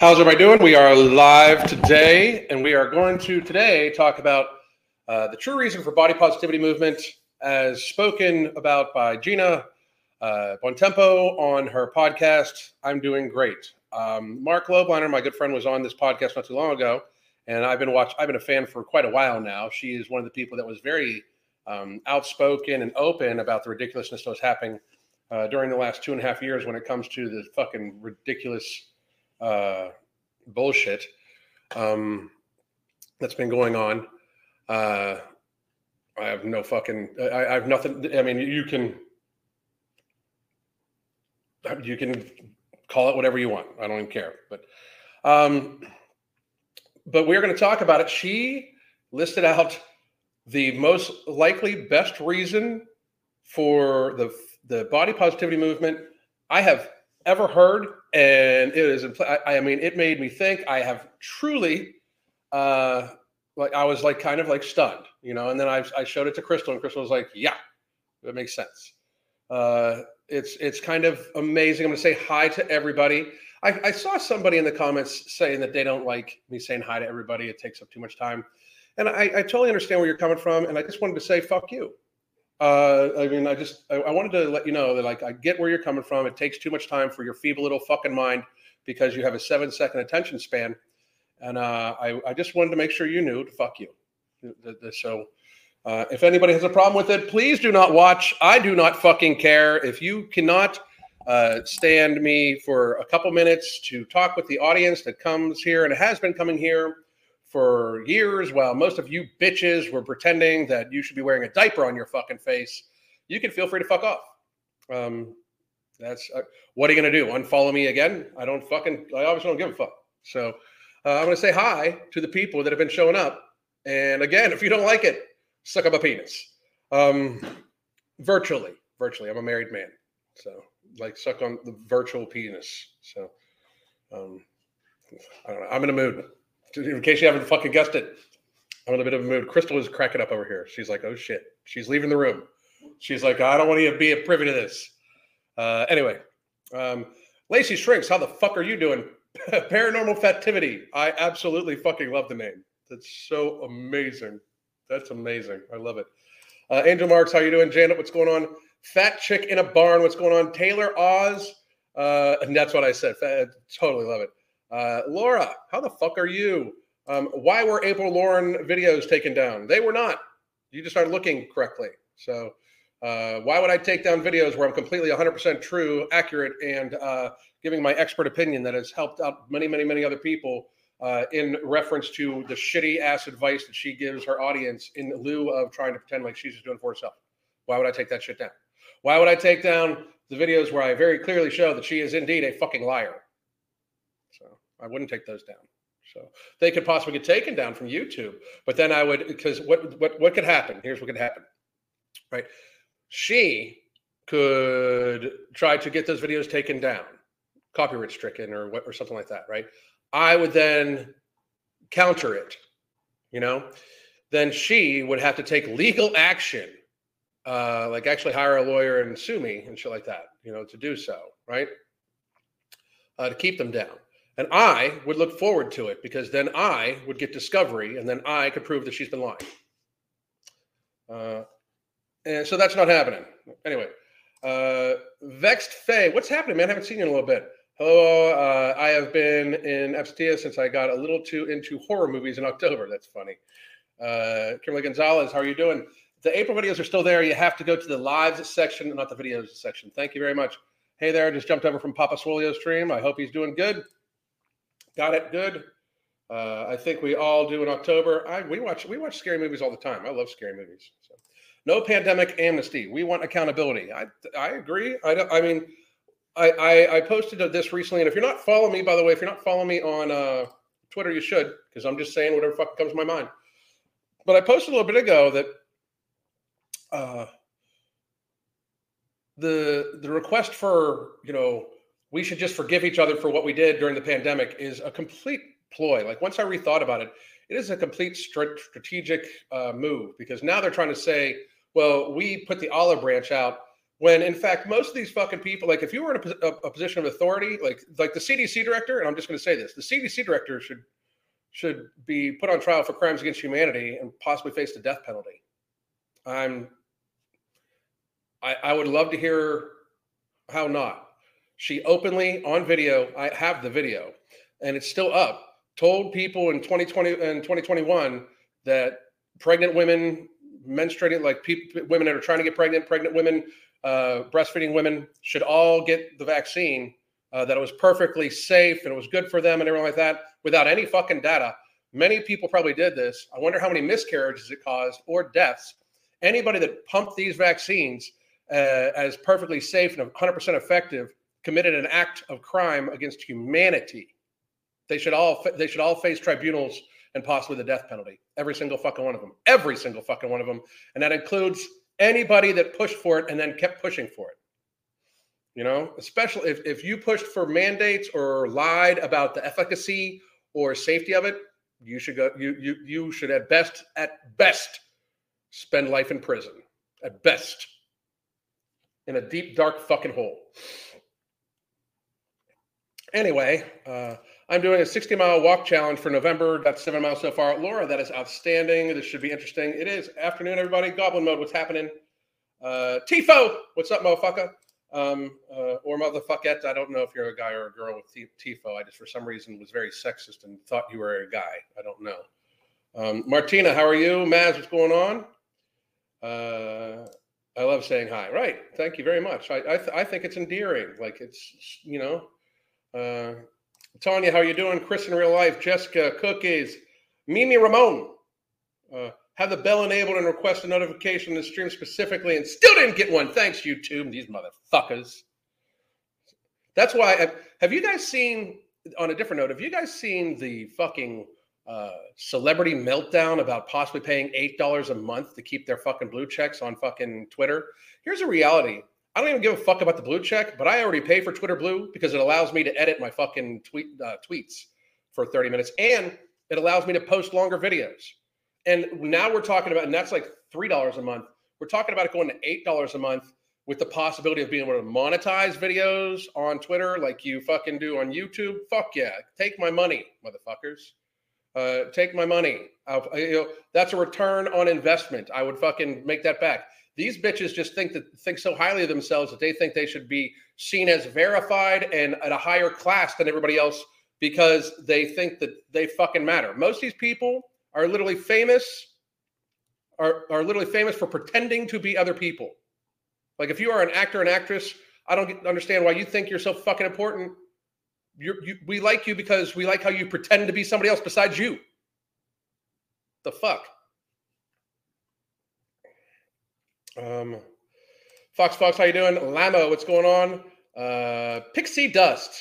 How's everybody doing? We are live today, and we are going to today talk about uh, the true reason for body positivity movement, as spoken about by Gina uh, Bontempo on her podcast. I'm doing great. Um, Marc Lobliner, my good friend, was on this podcast not too long ago, and I've been watch. I've been a fan for quite a while now. She is one of the people that was very um, outspoken and open about the ridiculousness that was happening uh, during the last two and a half years when it comes to the fucking ridiculous uh, bullshit um, that's been going on. Uh, I have no fucking. I, I have nothing. I mean, you can you can call it whatever you want. I don't even care. But um, but we're going to talk about it. She listed out the most likely best reason for the the body positivity movement I have ever heard, and it is. I, mean, it made me think. I have truly, uh, like, I was like kind of like stunned, you know. And then I I showed it to Crystal, and Crystal was like, "Yeah, that makes sense." Uh, it's it's kind of amazing. I'm going to say hi to everybody. I, I saw somebody in the comments saying that they don't like me saying hi to everybody. It takes up too much time, and I, I totally understand where you're coming from. And I just wanted to say, "Fuck you." Uh, I mean, I just I, I, wanted to let you know that like I get where you're coming from. It takes too much time for your feeble little fucking mind because you have a seven second attention span, and uh, I I just wanted to make sure you knew to fuck you. So. Uh, if anybody has a problem with it, please do not watch. I do not fucking care. If you cannot uh, stand me for a couple minutes to talk with the audience that comes here and has been coming here for years while most of you bitches were pretending that you should be wearing a diaper on your fucking face, you can feel free to fuck off. Um, that's uh, what are you gonna do? Unfollow me again? I don't fucking. I obviously don't give a fuck. So uh, I'm gonna say hi to the people that have been showing up. And again, if you don't like it, suck up a penis. Um, virtually, virtually. I'm a married man, so like suck on the virtual penis. So um, I don't know. I'm in a mood in case you haven't fucking guessed it, I'm in a bit of a mood. Crystal is cracking up over here. She's like, oh shit. She's leaving the room. She's like, I don't want to be a privy to this. Uh, anyway, um, Lacey Shrinks, how the fuck are you doing? Paranormal Fativity. I absolutely fucking love the name. That's so amazing. That's amazing. I love it. Uh, Angel Marks, how you doing? Janet, what's going on? Fat Chick in a Barn, what's going on? Taylor Oz, uh, and that's what I said. Fat, totally love it. Uh, Laura, how the fuck are you? Um, why were April Lauren videos taken down? They were not. You just started looking correctly. So uh, why would I take down videos where I'm completely 100% true, accurate, and uh, giving my expert opinion that has helped out many, many, many other people uh, in reference to the shitty ass advice that she gives her audience in lieu of trying to pretend like she's just doing for herself? Why would I take that shit down? Why would I take down the videos where I very clearly show that she is indeed a fucking liar? I wouldn't take those down. So they could possibly get taken down from YouTube. But then I would because what what what could happen? Here's what could happen. Right. She could try to get those videos taken down, copyright stricken or what or something like that, right? I would then counter it, you know. Then she would have to take legal action, uh, like actually hire a lawyer and sue me and shit like that, you know, to do so, right? Uh, to keep them down. And I would look forward to it because then I would get discovery and then I could prove that she's been lying. Uh, and so that's not happening. Anyway, uh, Vexed Faye, what's happening, man? I haven't seen you in a little bit. Hello, uh, I have been in absentia since I got a little too into horror movies in October. That's funny. Uh, Kimberly Gonzalez, how are you doing? The April videos are still there. You have to go to the lives section, not the videos section. Thank you very much. Hey there, just jumped over from Papa Swolio's stream. I hope he's doing good. Got it good. Uh, I think we all do in October. I we watch we watch scary movies all the time. I love scary movies. So. No pandemic amnesty. We want accountability. I I agree. I I mean, I, I, I posted this recently, and if you're not following me, by the way, if you're not following me on uh, Twitter, you should because I'm just saying whatever fuck comes to my mind. But I posted a little bit ago that uh, the the request for you know we should just forgive each other for what we did during the pandemic is a complete ploy. Like once I rethought about it, it is a complete strategic uh, move because now they're trying to say, well, we put the olive branch out when in fact most of these fucking people, like if you were in a, a, position of authority, like like the CDC director, and I'm just going to say this, the CDC director should should be put on trial for crimes against humanity and possibly face the death penalty. I'm I, I would love to hear how not. She openly on video, I have the video, and it's still up, told people in 2020 and 2021 that pregnant women menstruating, like people, women that are trying to get pregnant, pregnant women, uh, breastfeeding women should all get the vaccine. Uh, that it was perfectly safe and it was good for them and everything like that without any fucking data. Many people probably did this. I wonder how many miscarriages it caused or deaths. Anybody that pumped these vaccines uh, as perfectly safe and 100% effective committed an act of crime against humanity. They should all they should all face tribunals and possibly the death penalty. Every single fucking one of them. Every single fucking one of them. And that includes anybody that pushed for it and then kept pushing for it. You know, especially if, if you pushed for mandates or lied about the efficacy or safety of it, you should go you you you should at best at best spend life in prison. At best. In a deep dark fucking hole. Anyway, uh I'm doing a 60 mile walk challenge for November. That's seven miles so far. Laura, that is outstanding. This should be interesting. It is afternoon, everybody. Goblin mode, what's happening? Uh, Tifo, what's up, motherfucker? Um, uh, or motherfuckette. I don't know if you're a guy or a girl with Tifo. I just, for some reason, was very sexist and thought you were a guy. I don't know. Um, Martina, how are you? Maz, what's going on? Uh, I love saying hi. Right. Thank you very much. I I, th- I think it's endearing. Like it's you know, uh, Tanya, how you doing? Chris in real life, Jessica, cookies, Mimi Ramon. Uh, have the bell enabled and request a notification in the stream specifically, and still didn't get one. Thanks, YouTube. These motherfuckers. That's why. Have you guys seen? On a different note, have you guys seen the fucking uh, celebrity meltdown about possibly paying eight dollars a month to keep their fucking blue checks on fucking Twitter? Here's a reality: I don't even give a fuck about the blue check, but I already pay for Twitter Blue because it allows me to edit my fucking tweet uh, tweets for 30 minutes and it allows me to post longer videos. And now we're talking about, and that's like $3 a month. We're talking about it going to $8 a month with the possibility of being able to monetize videos on Twitter like you fucking do on YouTube. Fuck yeah. Take my money, motherfuckers. Uh, take my money. you know, that's a return on investment. I would fucking make that back. These bitches just think that think so highly of themselves that they think they should be seen as verified and at a higher class than everybody else because they think that they fucking matter. Most of these people are literally famous are, are literally famous for pretending to be other people. Like if you are an actor and actress, I don't get, understand why you think you're so fucking important. You're, you, we like you because we like how you pretend to be somebody else besides you. The fuck? Um, Fox Fox, how you doing? Lamo, what's going on? Uh, Pixie Dust,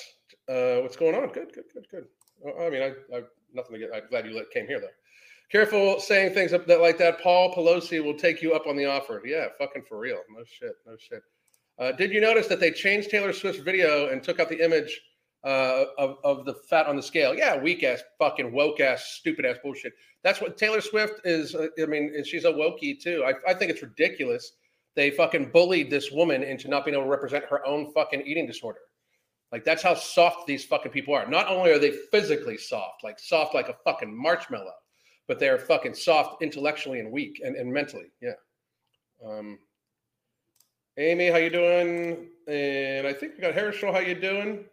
uh, what's going on? Good, good, good, good. I mean, I, I nothing to get. I'm glad you came here though. Careful saying things that like that. Paul Pelosi will take you up on the offer. Yeah, fucking for real. No shit. No shit. Uh, did you notice that they changed Taylor Swift's video and took out the image uh, of, of the fat on the scale? Yeah, weak ass, fucking woke ass, stupid ass bullshit. That's what Taylor Swift is. Uh, I mean, she's a wokey too. I, I think it's ridiculous. They fucking bullied this woman into not being able to represent her own fucking eating disorder. Like that's how soft these fucking people are. Not only are they physically soft, like soft like a fucking marshmallow, but they're fucking soft intellectually and weak and, and mentally. Yeah. Um, Amy, how you doing? And I think we got Harris Show. How you doing?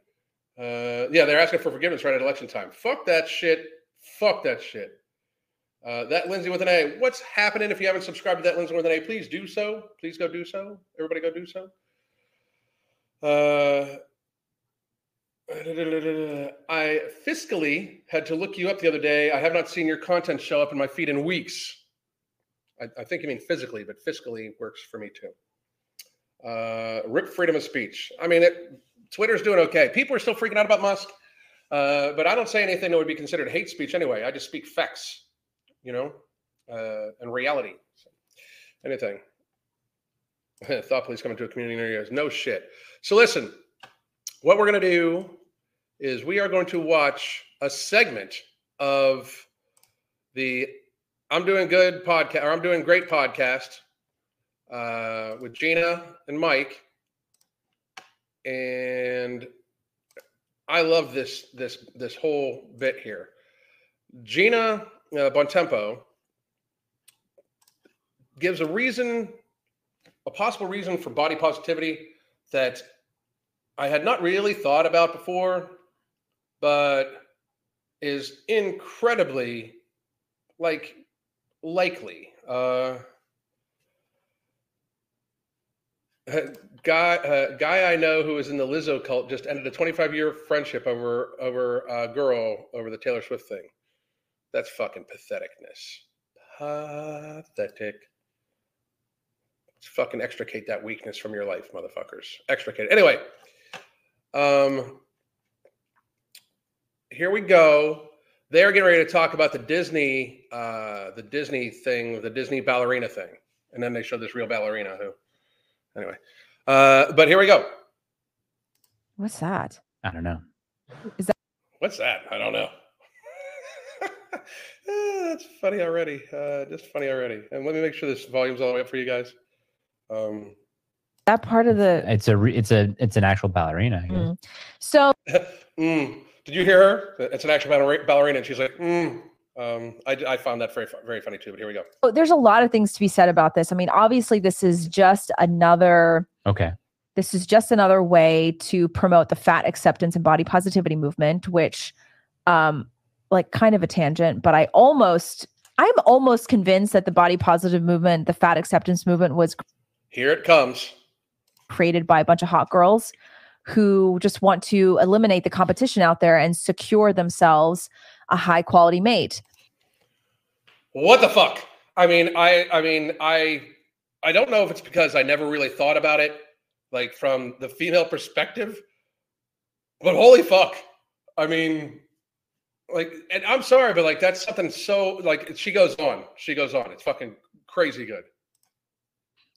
Uh, yeah, they're asking for forgiveness right at election time. Fuck that shit. Fuck that shit. Uh, that Lindsay with an A. What's happening? If you haven't subscribed to that Lindsay with an A, please do so. Please go do so. Everybody go do so. Uh, I fiscally had to look you up the other day. I have not seen your content show up in my feed in weeks. I, I think you mean physically, but fiscally works for me too. Uh, rip freedom of speech. I mean, it, Twitter's doing okay. People are still freaking out about Musk, uh, but I don't say anything that would be considered hate speech anyway. I just speak facts you know, uh, and reality. So, anything. Thought police coming to a community near you. No shit. So listen, what we're going to do is we are going to watch a segment of the I'm doing good podcast or I'm doing great podcast. uh, with Gina and Mike, and I love this this this whole bit here. Gina uh, Bontempo gives a reason, a possible reason for body positivity that I had not really thought about before, but is incredibly like likely. Uh, guy uh, guy I know who is in the Lizzo cult just ended a 25 year friendship over over a girl over the Taylor Swift thing. That's fucking patheticness. Pathetic. Let's fucking extricate that weakness from your life, motherfuckers. Extricate. It. Anyway, um, here we go. They're getting ready to talk about the Disney, uh, the Disney thing, the Disney ballerina thing, and then they show this real ballerina who, anyway. Uh, but here we go. What's that? I don't know. Is that what's that? I don't know. That's funny already. Uh, just funny already. And let me make sure this volume's all the way up for you guys. Um, that part of the? It's a re- it's a it's an actual ballerina. Mm. So. mm. Did you hear her? It's an actual ballerina, and she's like, mm. Um, I, I found that very very funny too. But here we go. Oh, there's a lot of things to be said about this. I mean, obviously, this is just another. Okay. This is just another way to promote the fat acceptance and body positivity movement, which, um, like, kind of a tangent, but I almost, I'm almost convinced that the body positive movement, the fat acceptance movement, was. Here it comes. Created by a bunch of hot girls who just want to eliminate the competition out there and secure themselves a high quality mate. What the fuck? I mean, I I mean, I I don't know if it's because I never really thought about it like from the female perspective. But holy fuck. I mean, like and I'm sorry, but like that's something so like she goes on. She goes on. It's fucking crazy good.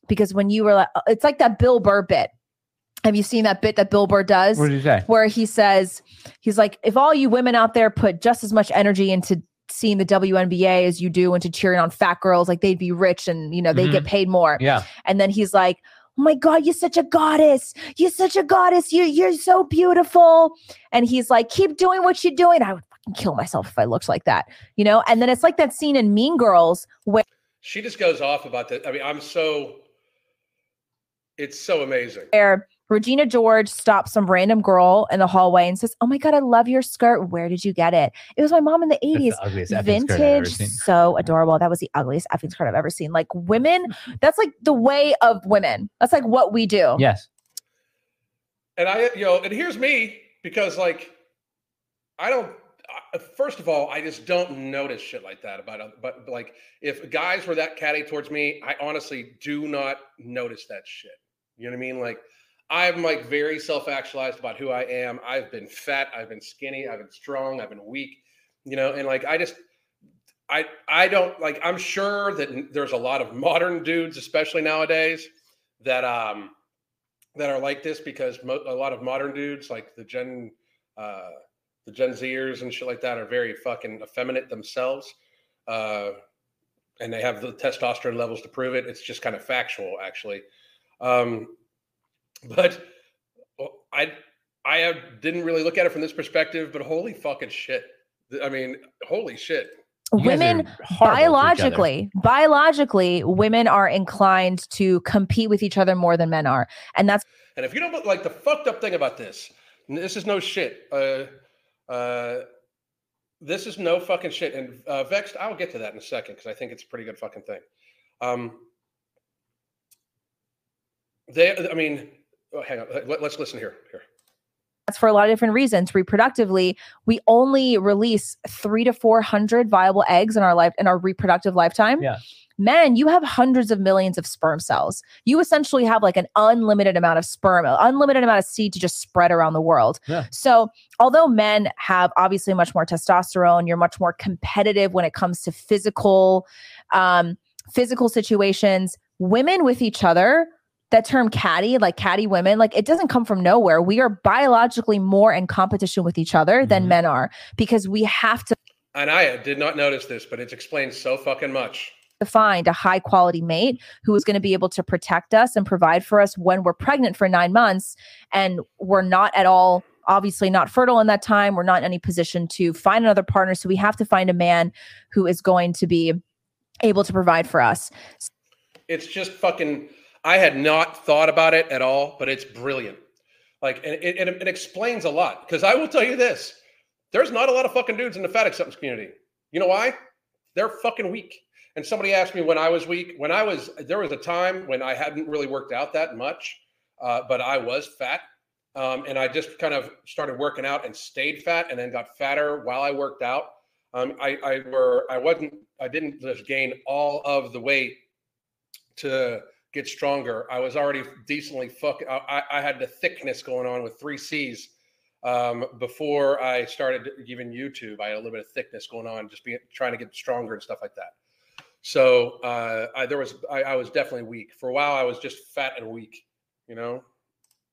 Because when you were like uh, it's like that Bill Burr bit have you seen that bit that Bill Burr does? What did he say? Where he says, he's like, if all you women out there put just as much energy into seeing the WNBA as you do into cheering on fat girls, like they'd be rich and, you know, they mm-hmm. get paid more. Yeah. And then he's like, oh my God, you're such a goddess. You're such a goddess. You, you're so beautiful. And he's like, keep doing what you're doing. I would fucking kill myself if I looked like that, you know? And then it's like that scene in Mean Girls where she just goes off about that. I mean, I'm so, it's so amazing. Where Regina George stops some random girl in the hallway and says, Oh my God, I love your skirt. Where did you get it? It was my mom in the 80s. The Vintage, so adorable. That was the ugliest effing skirt I've ever seen. Like women, that's like the way of women. That's like what we do. Yes. And I, you know, and here's me because like, I don't, first of all, I just don't notice shit like that about, but like if guys were that catty towards me, I honestly do not notice that shit. You know what I mean? Like, I'm like very self actualized about who I am. I've been fat, I've been skinny, I've been strong, I've been weak, you know, and like I just, I, I don't like, I'm sure that there's a lot of modern dudes, especially nowadays, that, um, that are like this because mo- a lot of modern dudes, like the Gen, uh, the Gen Zers and shit like that, are very fucking effeminate themselves. Uh, and they have the testosterone levels to prove it. It's just kind of factual, actually. Um, but I I didn't really look at it from this perspective, but holy fucking shit. I mean, holy shit. women biologically biologically women are inclined to compete with each other more than men are and that's and if you don't like the fucked up thing about this this is no shit uh uh this is no fucking shit and uh vexed i'll get to that in a second because i think it's a pretty good fucking thing um they i mean oh, hang on. Let, us listen here. Here. That's for a lot of different reasons. Reproductively, we only release three to four hundred viable eggs in our life in our reproductive lifetime. Yeah. Men, you have hundreds of millions of sperm cells. You essentially have like an unlimited amount of sperm, unlimited amount of seed to just spread around the world. Yeah. So, although men have obviously much more testosterone, you're much more competitive when it comes to physical, um, physical situations. Women with each other that term catty, like catty women, like it doesn't come from nowhere. We are biologically more in competition with each other than mm-hmm. men are because we have to. And I did not notice this, but it's explained so fucking much. to find a high quality mate who is going to be able to protect us and provide for us when we're pregnant for nine months and we're not at all obviously not fertile in that time we're not in any position to find another partner so we have to find a man who is going to be able to provide for us it's just fucking i had not thought about it at all but it's brilliant. Like and it, it, it explains a lot because i will tell you this there's not a lot of fucking dudes in the fat acceptance community. You know why? They're fucking weak. And somebody asked me when i was weak when i was there was a time when i hadn't really worked out that much uh, but i was fat um, and I just kind of started working out and stayed fat, and then got fatter while I worked out. Um, I, I were I wasn't I didn't just gain all of the weight to get stronger. I was already decently fuck. I, I had the thickness going on with three C's um, before I started even YouTube. I had a little bit of thickness going on, just being trying to get stronger and stuff like that. So uh, I, there was I, I was definitely weak for a while. I was just fat and weak, you know.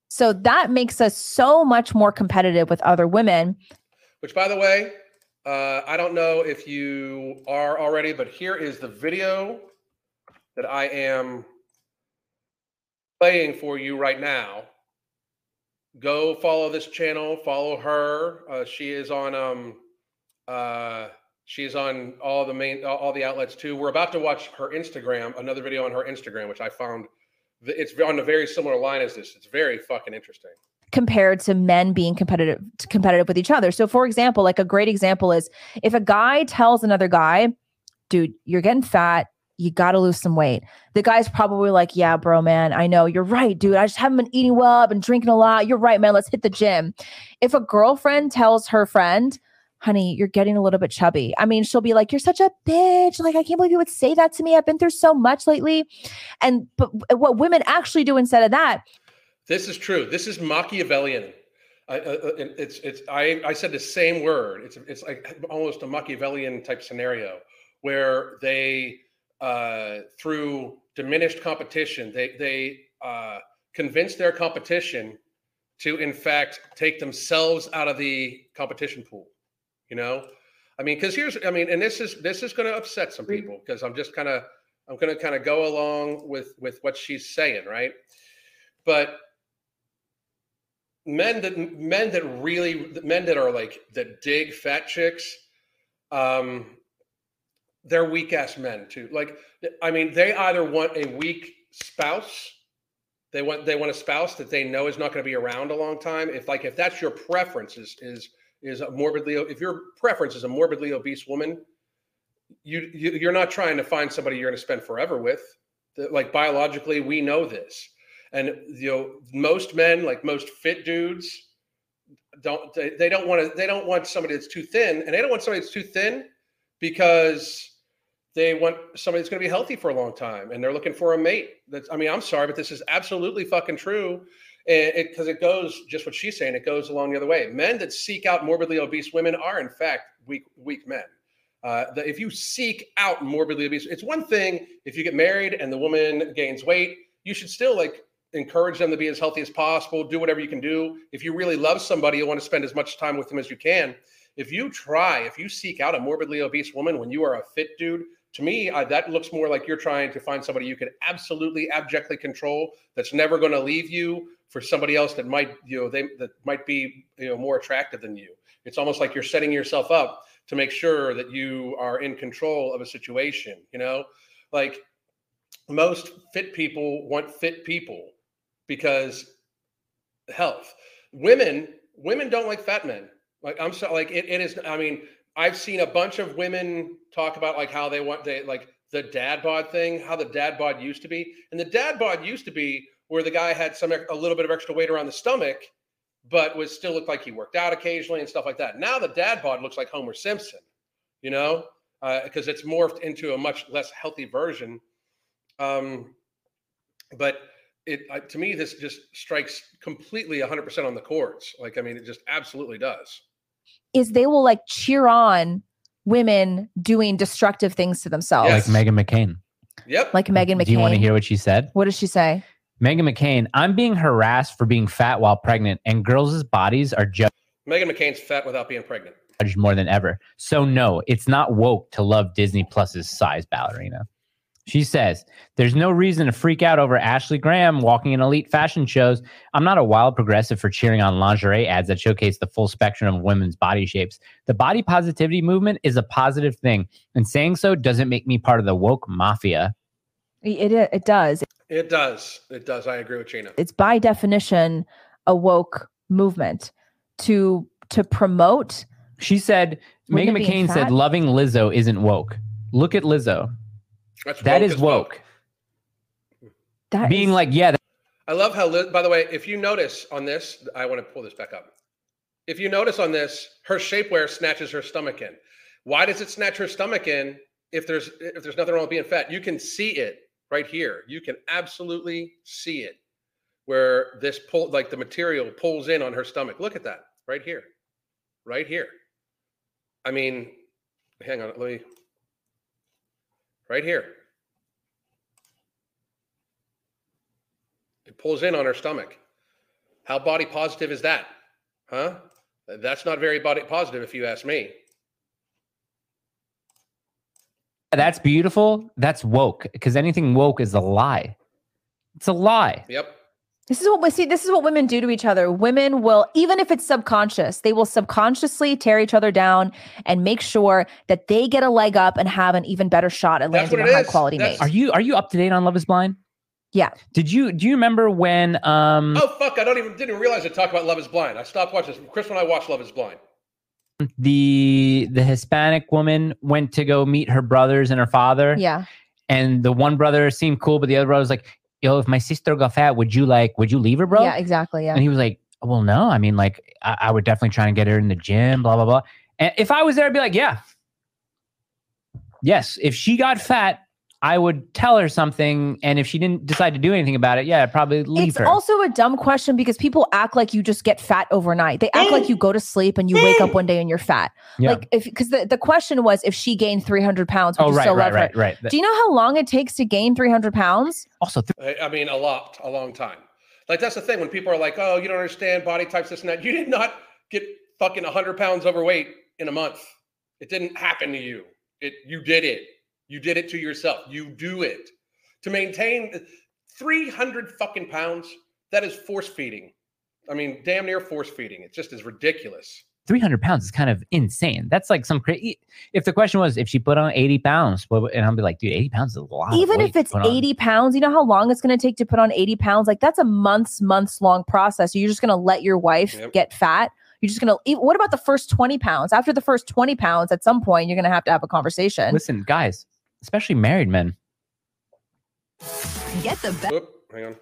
So that makes us so much more competitive with other women. Which, by the way, uh, I don't know if you are already, but here is the video that I am playing for you right now. Go follow this channel, follow her. Uh, she is on um uh she's on all the main all the outlets too. We're about to watch her Instagram, another video on her Instagram, which I found it's on a very similar line as this. It's very fucking interesting compared to men being competitive competitive with each other. So for example, like a great example is if a guy tells another guy, "Dude, you're getting fat, you got to lose some weight." The guy's probably like, "Yeah, bro, man, I know. You're right, dude. I just haven't been eating well, I've been drinking a lot. You're right, man. Let's hit the gym." If a girlfriend tells her friend, honey, you're getting a little bit chubby. I mean, she'll be like, you're such a bitch. Like, I can't believe you would say that to me. I've been through so much lately. And, but what women actually do instead of that. This is true. This is Machiavellian. I, uh, uh it's, it's, I, I said the same word. It's, it's like almost a Machiavellian type scenario where they, uh, through diminished competition, they, they, uh, convince their competition to in fact take themselves out of the competition pool you know? I mean because here's i mean and this is this is going to upset some people because i'm just kind of i'm going to kind of go along with with what she's saying right? But men that men that really men that are like that dig fat chicks um they're weak ass men too. Like i mean they either want a weak spouse they want they want a spouse that they know is not going to be around a long time. If like if that's your preference is is is a morbidly if your preference is a morbidly obese woman you, you are not trying to find somebody you're going to spend forever with. Like biologically we know this. And you know most men like most fit dudes don't they, they don't want to they don't want somebody that's too thin and they don't want somebody that's too thin because they want somebody that's going to be healthy for a long time and they're looking for a mate that's i mean i'm sorry but this is absolutely fucking true because it, it, goes just what she's saying. It goes along the other way. Men that seek out morbidly obese women are, in fact, weak weak men. Uh, the, if you seek out morbidly obese, it's one thing if you get married and the woman gains weight, you should still like encourage them to be as healthy as possible. Do whatever you can do. If you really love somebody, you want to spend as much time with them as you can. If you try, if you seek out a morbidly obese woman when you are a fit dude, to me, that looks more like you're trying to find somebody you can absolutely abjectly control that's never going to leave you for somebody else that might you know they that might be you know more attractive than you. It's almost like you're setting yourself up to make sure that you are in control of a situation you know? Like most fit people want fit people because health. Women women don't like fat men. Like i'm so like it, it is i mean i've seen a bunch of women talk about like how they want they like the dad bod thing how the dad bod used to be and the dad bod used to be where the guy had some a little bit of extra weight around the stomach, but was still looked like he worked out occasionally and stuff like that. Now the dad bod looks like Homer Simpson, you know, because uh, it's morphed into a much less healthy version. Um, but it uh, to me this just strikes completely 100% on the chords. Like I mean, it just absolutely does. Is they will like cheer on women doing destructive things to themselves, yes. like Meghan McCain. Yep. Like Meghan McCain. Do you want to hear what she said? What does she say? Meghan McCain, I'm being harassed for being fat while pregnant, and girls' bodies are judged. Meghan McCain's fat without being pregnant. Judged More than ever. So, no, it's not woke to love Disney Plus's size ballerina. She says, There's no reason to freak out over Ashley Graham walking in elite fashion shows. I'm not a wild progressive for cheering on lingerie ads that showcase the full spectrum of women's body shapes. The body positivity movement is a positive thing, and saying so doesn't make me part of the woke mafia. It, it, it does. It does. It does. I agree with Gina. It's by definition a woke movement to to promote. She said, Meghan McCain said. Loving Lizzo isn't woke. Look at Lizzo. That's That is as woke. That Being is- like, yeah, I love how, Liz, by the way, if you notice on this, I want to pull this back up. If you notice on this, her shapewear snatches her stomach in. Why does it snatch her stomach in if there's if there's nothing wrong with being fat? You can see it right here. You can absolutely see it where this pull like the material pulls in on her stomach. Look at that right here. Right here. I mean, hang on, let me right here. It pulls in on her stomach. How body positive is that? Huh? That's not very body positive if you ask me. that's beautiful. That's woke because anything woke is a lie. It's a lie. Yep. This is what we see. This is what women do to each other. Women will, even if it's subconscious, they will subconsciously tear each other down and make sure that they get a leg up and have an even better shot at landing a high is. quality That's- mate. Are you are you up to date on Love Is Blind? Yeah. Did you do you remember when um Oh fuck! I don't even didn't realize I talked about Love Is Blind. I stopped watching. this. Chris, when I watched Love Is Blind. the the Hispanic woman went to go meet her brothers and her father? Yeah. And the one brother seemed cool, but the other brother was like, "Yo, if my sister got fat, would you like would you leave her, bro?" Yeah, exactly. Yeah. And he was like, "Well, no. I mean, like, I, I would definitely try and get her in the gym, blah blah blah." And if I was there, I'd be like, "Yeah, yes." If she got fat, I would tell her something, and if she didn't decide to do anything about it, yeah, I'd probably leave It's her. It's also a dumb question because people act like you just get fat overnight. They act like you go to sleep and you wake up one day and you're fat. Yeah. Like if because the, the question was if she gained 300 pounds, would oh, you right, still right, love her? right, right. Do you know how long it takes to gain 300 pounds? also, th- I, I mean, a lot, a long time. Like that's the thing when people are like, "Oh, you don't understand body types, this and that." You did not get fucking hundred pounds overweight in a month. It didn't happen to you. It you did it. You did it to yourself. You do it to maintain three hundred fucking pounds. That is force feeding. I mean, damn near force feeding. It just is ridiculous. 300 pounds is kind of insane. That's like some crazy. If the question was if she put on 80 pounds, what, and I'll be like, dude, 80 pounds is a lot. Even if it's put on. 80 pounds, you know how long it's going to take to put on 80 pounds? Like that's a months, months long process. You're just going to let your wife Yep. get fat. You're just going to, what about the first 20 pounds? After the first 20 pounds, at some point, you're going to have to have a conversation. Listen, guys, especially married men. Get the best. Oop, hang on.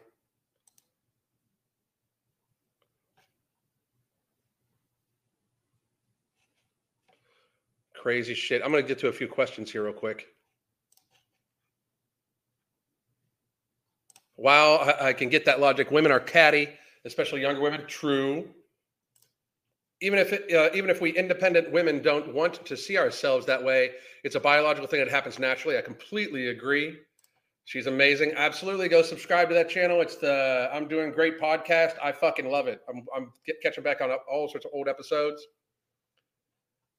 Crazy shit. I'm going to get to a few questions here real quick. Wow, I, I can get that logic. Women are catty, especially younger women. True. Even if it, uh, even if we independent women don't want to see ourselves that way, it's a biological thing that happens naturally. I completely agree. She's amazing. Absolutely, go subscribe to that channel. It's the I'm doing great podcast. I fucking love it. I'm I'm get, catching back on all sorts of old episodes.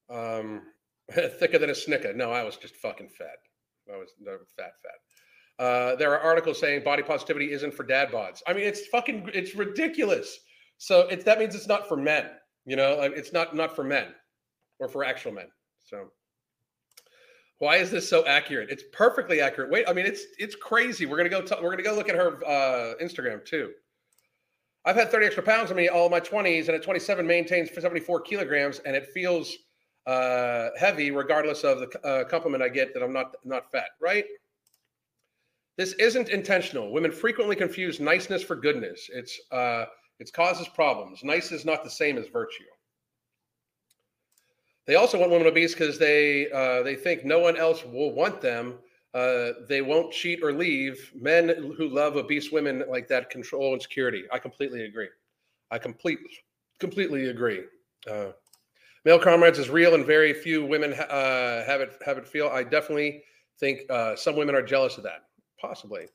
Um, thicker than a snicker. No, I was just fucking fat. I was no, fat, fat. Uh, there are articles saying body positivity isn't for dad bods. I mean, it's fucking it's ridiculous. So it's that means it's not for men. You know, it's not not for men or for actual men. So why is this so accurate? It's perfectly accurate. Wait, I mean, it's it's crazy. We're gonna go. T- we're gonna go look at her uh, Instagram too. I've had 30 extra pounds on me all my 20s, and at 27 maintains for 74 kilograms, and it feels uh, heavy regardless of the uh, compliment I get that I'm not not fat. Right? This isn't intentional. Women frequently confuse niceness for goodness. It's uh, it causes problems. Nice is not the same as virtue. They also want women obese because they uh, they think no one else will want them. Uh, they won't cheat or leave. Men who love obese women like that control and security. I completely agree. I complete completely agree. Uh, male comrades is real, and very few women uh, have it have it feel. I definitely think uh, some women are jealous of that. Possibly.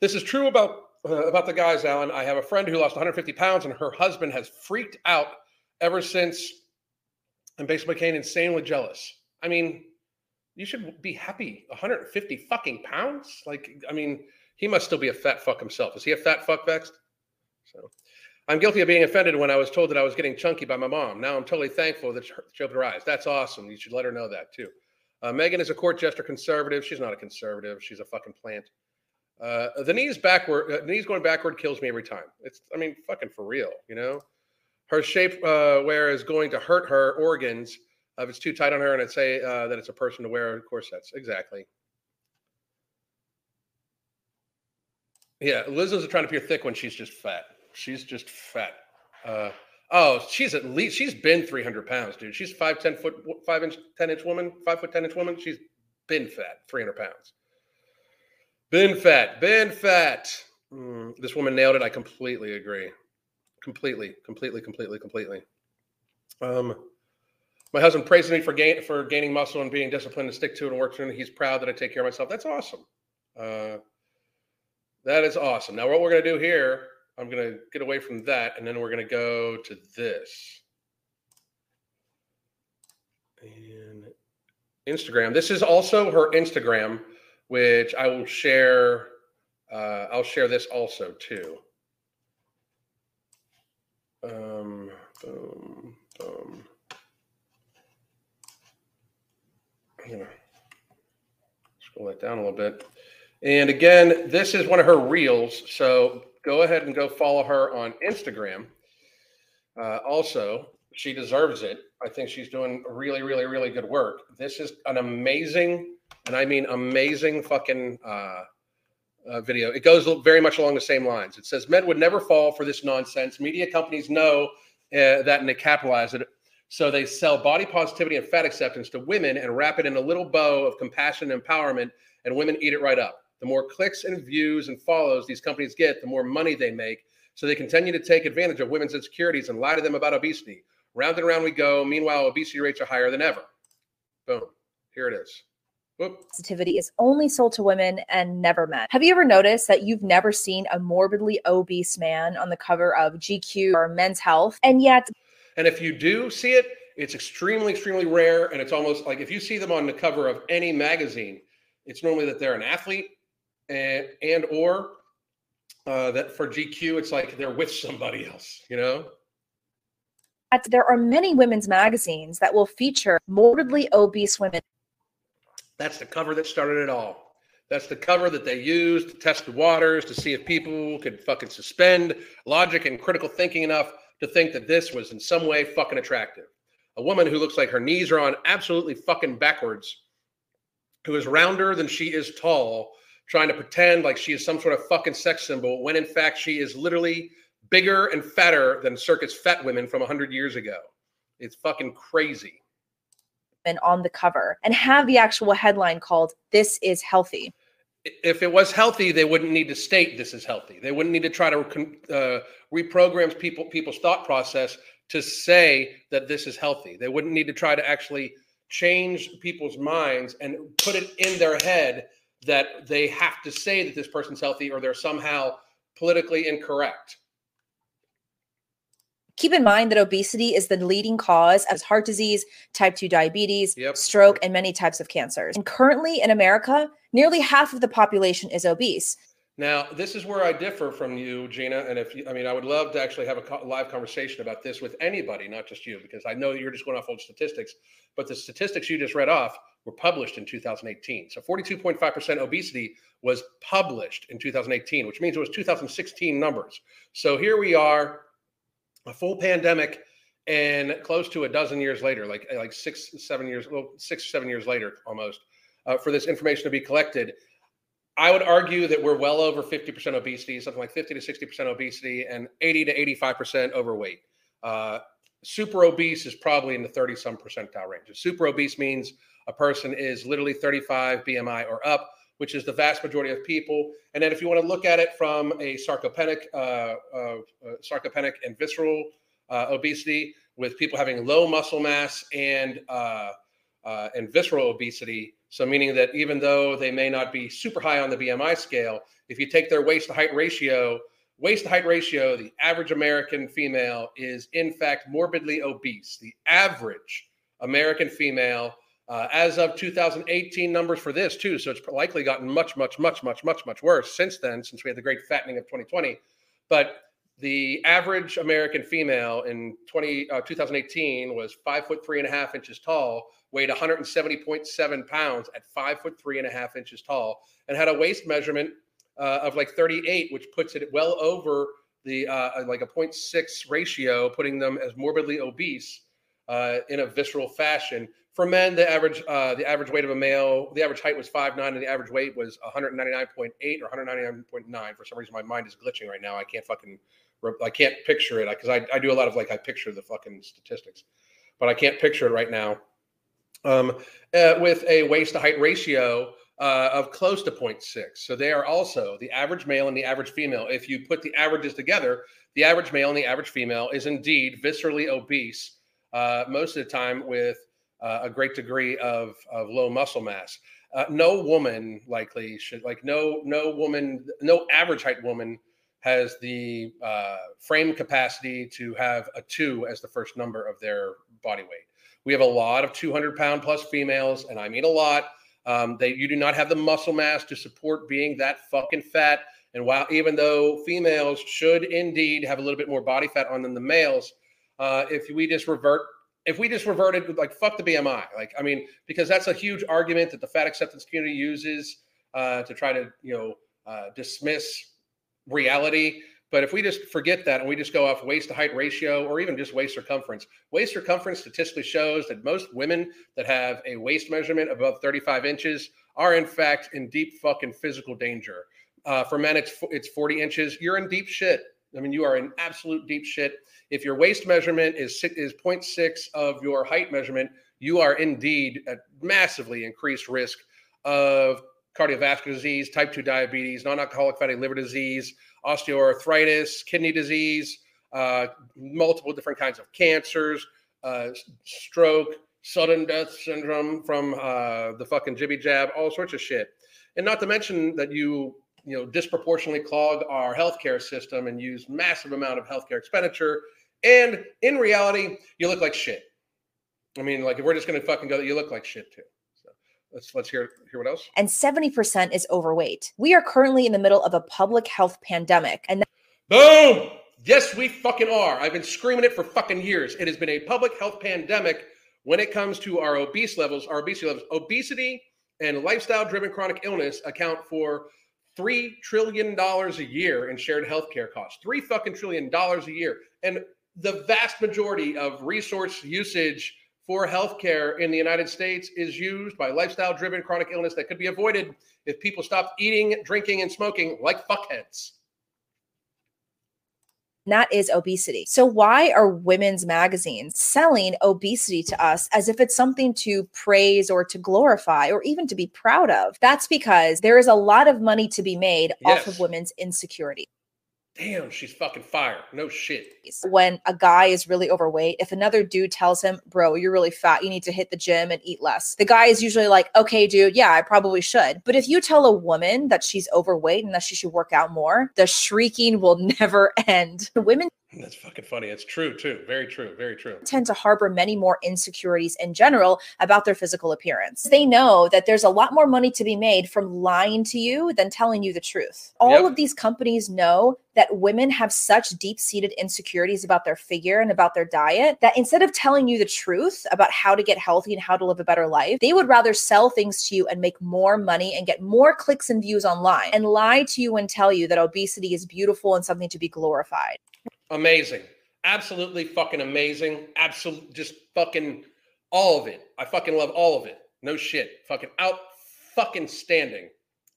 This is true about uh, about the guys, Alan. I have a friend who lost 150 pounds, and her husband has freaked out ever since, and basically became insanely jealous. I mean, You should be happy. 150 fucking pounds. Like, I mean, he must still be a fat fuck himself. Is he a fat fuck vexed? So, I'm guilty of being offended when I was told that I was getting chunky by my mom. Now I'm totally thankful that she opened her eyes. That's awesome. You should let her know that too. Uh, Meghan is a court jester conservative. She's not a conservative. She's a fucking plant. Uh, the knees backward, uh, knees going backward kills me every time. It's, I mean, fucking for real, you know. Her shape uh, wear is going to hurt her organs if it's too tight on her, and I'd say uh, that it's a person to wear corsets. Exactly. Yeah, Liz is trying to appear thick when she's just fat. She's just fat. Uh, oh, she's at least she's been 300 pounds, dude. She's five, 10 foot, five inch, 10 inch woman, five foot, 10 inch woman. She's been fat, 300 pounds. Been fat, been fat. Mm, this woman nailed it. I completely agree. Completely, completely, completely, completely. Um, my husband praises me for gain for gaining muscle and being disciplined to stick to it and work through it. He's proud that I take care of myself. That's awesome. Uh, that is awesome. Now, what we're going to do here, I'm going to get away from that, and then we're going to go to this. And Instagram. This is also her Instagram, which I will share. Uh, I'll share this also too. Um, boom, boom. I'm gonna scroll that down a little bit. And again, this is one of her reels. So go ahead and go follow her on Instagram. Uh, also, she deserves it. I think she's doing really, really, really good work. This is an amazing, and I mean amazing fucking uh, uh, video. It goes very much along the same lines. It says men would never fall for this nonsense. Media companies know uh, that and they capitalize it. So they sell body positivity and fat acceptance to women and wrap it in a little bow of compassion and empowerment, and women eat it right up. The more clicks and views and follows these companies get, the more money they make. So they continue to take advantage of women's insecurities and lie to them about obesity. Round and round we go. Meanwhile, obesity rates are higher than ever. Boom. Here it is. Sensitivity is only sold to women and never men. Have you ever noticed that you've never seen a morbidly obese man on the cover of GQ or Men's Health? And yet, and if you do see it, it's extremely, extremely rare. And it's almost like if you see them on the cover of any magazine, it's normally that they're an athlete and and or uh, that for GQ, it's like they're with somebody else, you know. There are many women's magazines that will feature morbidly obese women. That's the cover that started it all. That's the cover that they used to test the waters to see if people could fucking suspend logic and critical thinking enough to think that this was in some way fucking attractive. A woman who looks like her knees are on absolutely fucking backwards, who is rounder than she is tall, trying to pretend like she is some sort of fucking sex symbol when in fact she is literally bigger and fatter than circus fat women from 100 years ago. It's fucking crazy. On the cover and have the actual headline called This is Healthy. If it was healthy, they wouldn't need to state this is healthy. They wouldn't need to try to uh, reprogram people people's thought process to say that this is healthy. They wouldn't need to try to actually change people's minds and put it in their head that they have to say that this person's healthy or they're somehow politically incorrect. Keep in mind that obesity is the leading cause of heart disease, type 2 diabetes, yep. stroke, and many types of cancers. And currently in America, nearly half of the population is obese. Now, this is where I differ from you, Gina. And if you, I mean, I would love to actually have a live conversation about this with anybody, not just you, because I know you're just going off old statistics. But the statistics you just read off were published in 2018. So 42.5% obesity was published in 2018, which means it was 2016 numbers. So here we are, a full pandemic, and close to a dozen years later, like like six, seven years, well, six, seven years later, almost, uh, for this information to be collected I would argue that we're well over 50% obesity, something like 50 to 60% obesity, and 80 to 85% overweight. Uh, super obese is probably in the 30 some percentile range. Super obese means a person is literally 35 BMI or up, which is the vast majority of people. And then if you want to look at it from a sarcopenic, uh, uh, uh sarcopenic and visceral uh, obesity, with people having low muscle mass and uh, and visceral obesity, so, meaning that even though they may not be super high on the BMI scale, if you take their waist to height ratio, waist to height ratio, the average American female is in fact morbidly obese. The average American female Uh, as of 2018 numbers for this too, so it's likely gotten much, much, much, much, much, much worse since then, since we had the great fattening of 2020. But the average American female in 20, uh, 2018 was five foot three and a half inches tall, weighed 170.7 pounds at five foot three and a half inches tall, and had a waist measurement uh, of like 38, which puts it well over the uh, like a 0.6 ratio, putting them as morbidly obese uh, in a visceral fashion. For men, the average uh, the average weight of a male, the average height was 5'9", and the average weight was 199.8 or 199.9. For some reason, my mind is glitching right now. I can't fucking, I can't picture it because I, I do a lot of like I picture the fucking statistics, but I can't picture it right now. Um, uh, with a waist to height ratio uh, of close to 0.6. So they are also the average male and the average female. If you put the averages together, the average male and the average female is indeed viscerally obese uh, most of the time with uh, a great degree of, of low muscle mass. Uh, no woman likely should like no no woman no average height woman has the uh, frame capacity to have a two as the first number of their body weight. We have a lot of 200 pound plus females, and I mean a lot. Um, they you do not have the muscle mass to support being that fucking fat. And while even though females should indeed have a little bit more body fat on than the males, uh, if we just revert if we just reverted like fuck the BMI, like I mean, because that's a huge argument that the fat acceptance community uses uh, to try to you know uh, dismiss reality. But if we just forget that and we just go off waist to height ratio or even just waist circumference, waist circumference statistically shows that most women that have a waist measurement above 35 inches are in fact in deep fucking physical danger. Uh, for men, it's it's 40 inches. You're in deep shit. I mean, you are in absolute deep shit. If your waist measurement is is 0.6 of your height measurement, you are indeed at massively increased risk of cardiovascular disease, type 2 diabetes, non-alcoholic fatty liver disease, osteoarthritis, kidney disease, uh, multiple different kinds of cancers, uh, stroke, sudden death syndrome from uh, the fucking jibby jab, all sorts of shit. And not to mention that you you know disproportionately clog our healthcare system and use massive amount of healthcare expenditure. And in reality you look like shit. I mean like if we're just going to fucking go you look like shit too. So let's let's hear hear what else. And 70% is overweight. We are currently in the middle of a public health pandemic and that- boom! Yes we fucking are. I've been screaming it for fucking years. It has been a public health pandemic when it comes to our obese levels. Our obesity levels obesity and lifestyle driven chronic illness account for three trillion dollars a year in shared healthcare costs. Three fucking trillion dollars a year, and the vast majority of resource usage for healthcare in the United States is used by lifestyle-driven chronic illness that could be avoided if people stopped eating, drinking, and smoking like fuckheads that is obesity. So, why are women's magazines selling obesity to us as if it's something to praise or to glorify or even to be proud of? That's because there is a lot of money to be made yes. off of women's insecurity damn, she's fucking fire. No shit. When a guy is really overweight, if another dude tells him, bro, you're really fat, you need to hit the gym and eat less, the guy is usually like, okay, dude, yeah, I probably should. But if you tell a woman that she's overweight and that she should work out more, the shrieking will never end. Women that's fucking funny. It's true too. Very true. Very true. Tend to harbor many more insecurities in general about their physical appearance. They know that there's a lot more money to be made from lying to you than telling you the truth. All yep. of these companies know that women have such deep seated insecurities about their figure and about their diet that instead of telling you the truth about how to get healthy and how to live a better life, they would rather sell things to you and make more money and get more clicks and views online and lie to you and tell you that obesity is beautiful and something to be glorified. Amazing. Absolutely fucking amazing. Absolute, just fucking all of it. I fucking love all of it. No shit. Fucking out fucking standing.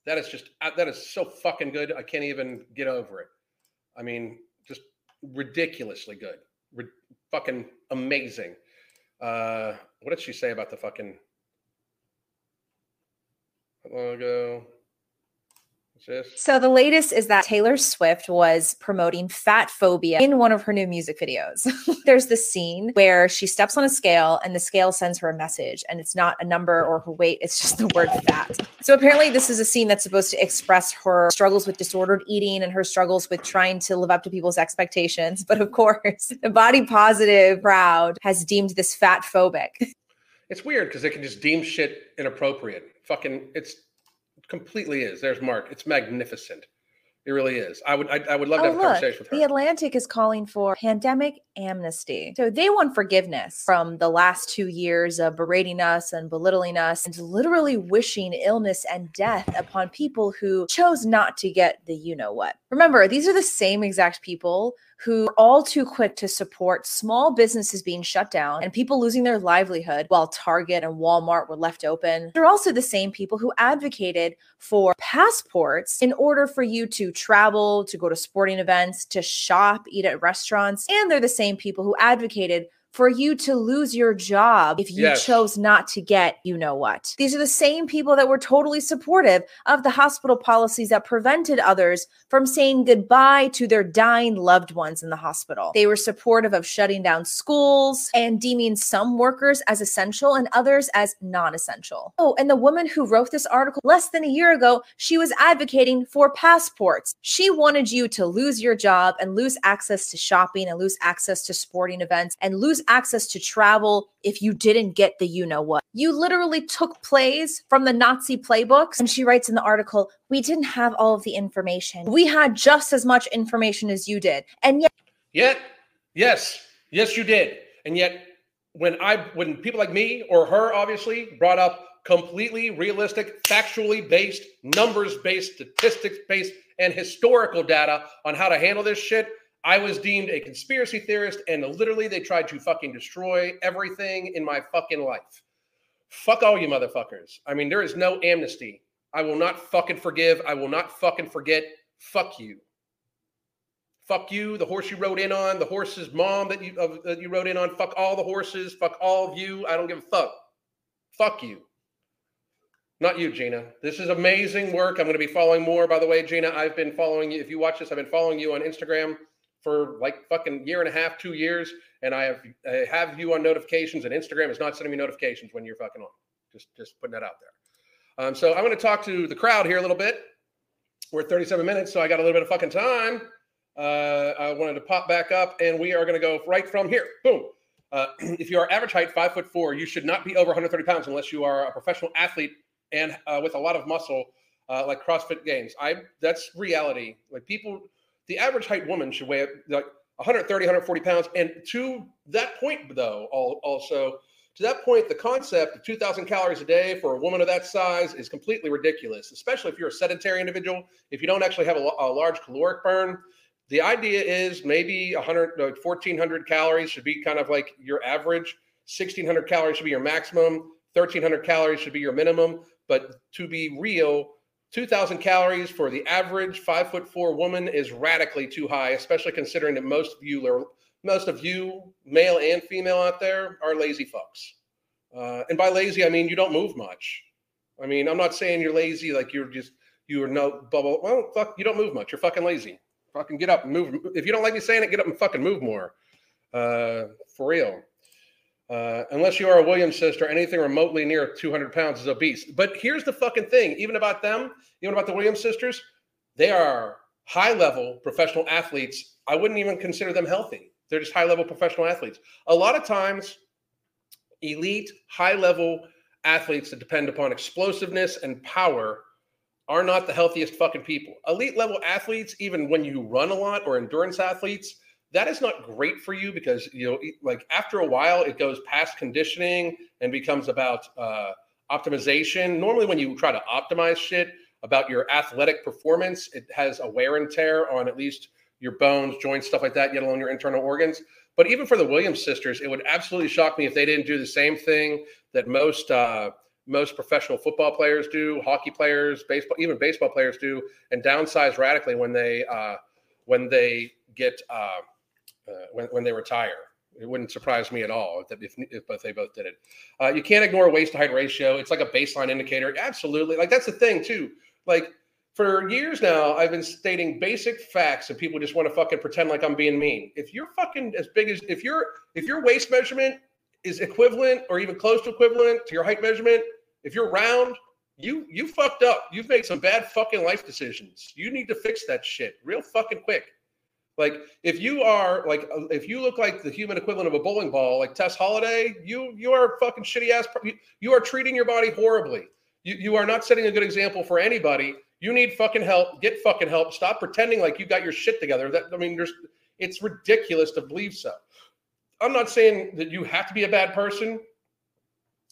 That is just, uh, that is so fucking good. I can't even get over it. I mean, just ridiculously good. Fucking amazing. Uh, what did she say about the fucking? How long ago? So the latest is that Taylor Swift was promoting fat phobia in one of her new music videos. There's this scene where she steps on a scale and the scale sends her a message and it's not a number or her weight, it's just the word fat. So apparently this is a scene that's supposed to express her struggles with disordered eating and her struggles with trying to live up to people's expectations. But of course, the body positive crowd has deemed this fat phobic. it's weird because they can just deem shit inappropriate. Fucking, it's completely is. There's Marc. It's magnificent. It really is. I would I, I would love to Oh, have a look, conversation with her. The Atlantic is calling for pandemic amnesty. So they want forgiveness from the last two years of berating us and belittling us and literally wishing illness and death upon people who chose not to get the you know what. Remember, these are the same exact people who are all too quick to support small businesses being shut down and people losing their livelihood while Target and Walmart were left open. They're also the same people who advocated for passports in order for you to travel, to go to sporting events, to shop, eat at restaurants. And they're the same people who advocated for you to lose your job if you Yes. chose not to get you know what. These are the same people that were totally supportive of the hospital policies that prevented others from saying goodbye to their dying loved ones in the hospital. They were supportive of shutting down schools and deeming some workers as essential and others as non essential. Oh, and the woman who wrote this article less than a year ago, she was advocating for passports. She wanted you to lose your job and lose access to shopping and lose access to sporting events and lose access to travel if you didn't get the you know what. You literally took plays from the Nazi playbooks. And she writes in the article, we didn't have all of the information. We had just as much information as you did. And yet, Yet, yes, yes, you did. And yet, when I, when people like me or her, obviously, brought up completely realistic, factually based, numbers based, statistics based, and historical data on how to handle this shit, I was deemed a conspiracy theorist, and literally they tried to fucking destroy everything in my fucking life. Fuck all you motherfuckers. I mean, there is no amnesty. I will not fucking forgive. I will not fucking forget. Fuck you. Fuck you, the horse you rode in on, the horse's mom that you uh, that you rode in on. Fuck all the horses. Fuck all of you. I don't give a fuck. Fuck you. Not you, Gina. This is amazing work. I'm going to be following more. By the way, Gina, I've been following you. If you watch this, I've been following you on Instagram for like fucking year and a half, two years, and I have I have you on notifications, and Instagram is not sending me notifications when you're fucking on. Just just putting that out there. Um, so I'm going to talk to the crowd here a little bit. We're at 37 minutes, so I got a little bit of fucking time. Uh, I wanted to pop back up, and we are going to go right from here. Boom. Uh, if you are average height, five foot four, you should not be over 130 pounds unless you are a professional athlete and uh, with a lot of muscle, uh, like CrossFit Games. I that's reality. Like people, the average height woman should weigh like 130, 140 pounds. And to that point, though, al- also to that point, the concept of 2,000 calories a day for a woman of that size is completely ridiculous, especially if you're a sedentary individual. If you don't actually have a, a large caloric burn, the idea is maybe 100, like uh, 1,400 calories should be kind of like your average. 1,600 calories should be your maximum. 1,300 calories should be your minimum. But to be real, 2,000 calories for the average five foot four woman is radically too high, especially considering that most of you most of you, male and female out there, are lazy fucks. Uh, and by lazy, I mean you don't move much. I mean, I'm not saying you're lazy like you're just you are no bubble. Well, fuck, you don't move much. You're fucking lazy. Fucking get up and move. If you don't like me saying it, get up and fucking move more. Uh, for real. Uh, unless you are a Williams sister, anything remotely near 200 pounds is obese. But here's the fucking thing: even about them, even about the Williams sisters, they are high level professional athletes. I wouldn't even consider them healthy. They're just high level professional athletes. A lot of times, elite, high level athletes that depend upon explosiveness and power are not the healthiest fucking people. Elite level athletes, even when you run a lot or endurance athletes, that is not great for you because you know, like after a while, it goes past conditioning and becomes about uh, optimization. Normally, when you try to optimize shit about your athletic performance, it has a wear and tear on at least your bones, joints, stuff like that, yet alone your internal organs. But even for the Williams sisters, it would absolutely shock me if they didn't do the same thing that most uh, most professional football players do, hockey players, baseball, even baseball players do, and downsize radically when they uh, when they get uh, uh, when when they retire. It wouldn't surprise me at all if, if, if both they both did it. Uh, you can't ignore waist to height ratio. It's like a baseline indicator. Absolutely, like that's the thing too. Like for years now, I've been stating basic facts, and people just want to fucking pretend like I'm being mean. If you're fucking as big as if your if your waist measurement is equivalent or even close to equivalent to your height measurement, if you're round, you you fucked up. You've made some bad fucking life decisions. You need to fix that shit real fucking quick. Like if you are like uh, if you look like the human equivalent of a bowling ball, like Tess Holliday, you you are fucking shitty ass. You, are treating your body horribly. You you are not setting a good example for anybody. You need fucking help. Get fucking help. Stop pretending like you got your shit together. That I mean, there's it's ridiculous to believe so. I'm not saying that you have to be a bad person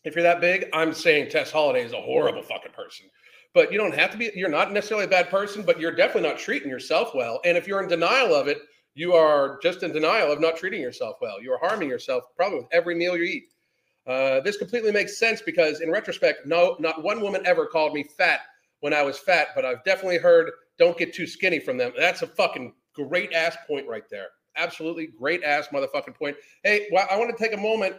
if you're that big. I'm saying Tess Holliday is a horrible fucking person. But you don't have to be, you're not necessarily a bad person, but you're definitely not treating yourself well. And if you're in denial of it, you are just in denial of not treating yourself well. You are harming yourself probably with every meal you eat. Uh, this completely makes sense because, in retrospect, no, not one woman ever called me fat when I was fat, but I've definitely heard "don't get too skinny" from them. That's a fucking great ass point right there. Absolutely great ass motherfucking point. Hey, well, I want to take a moment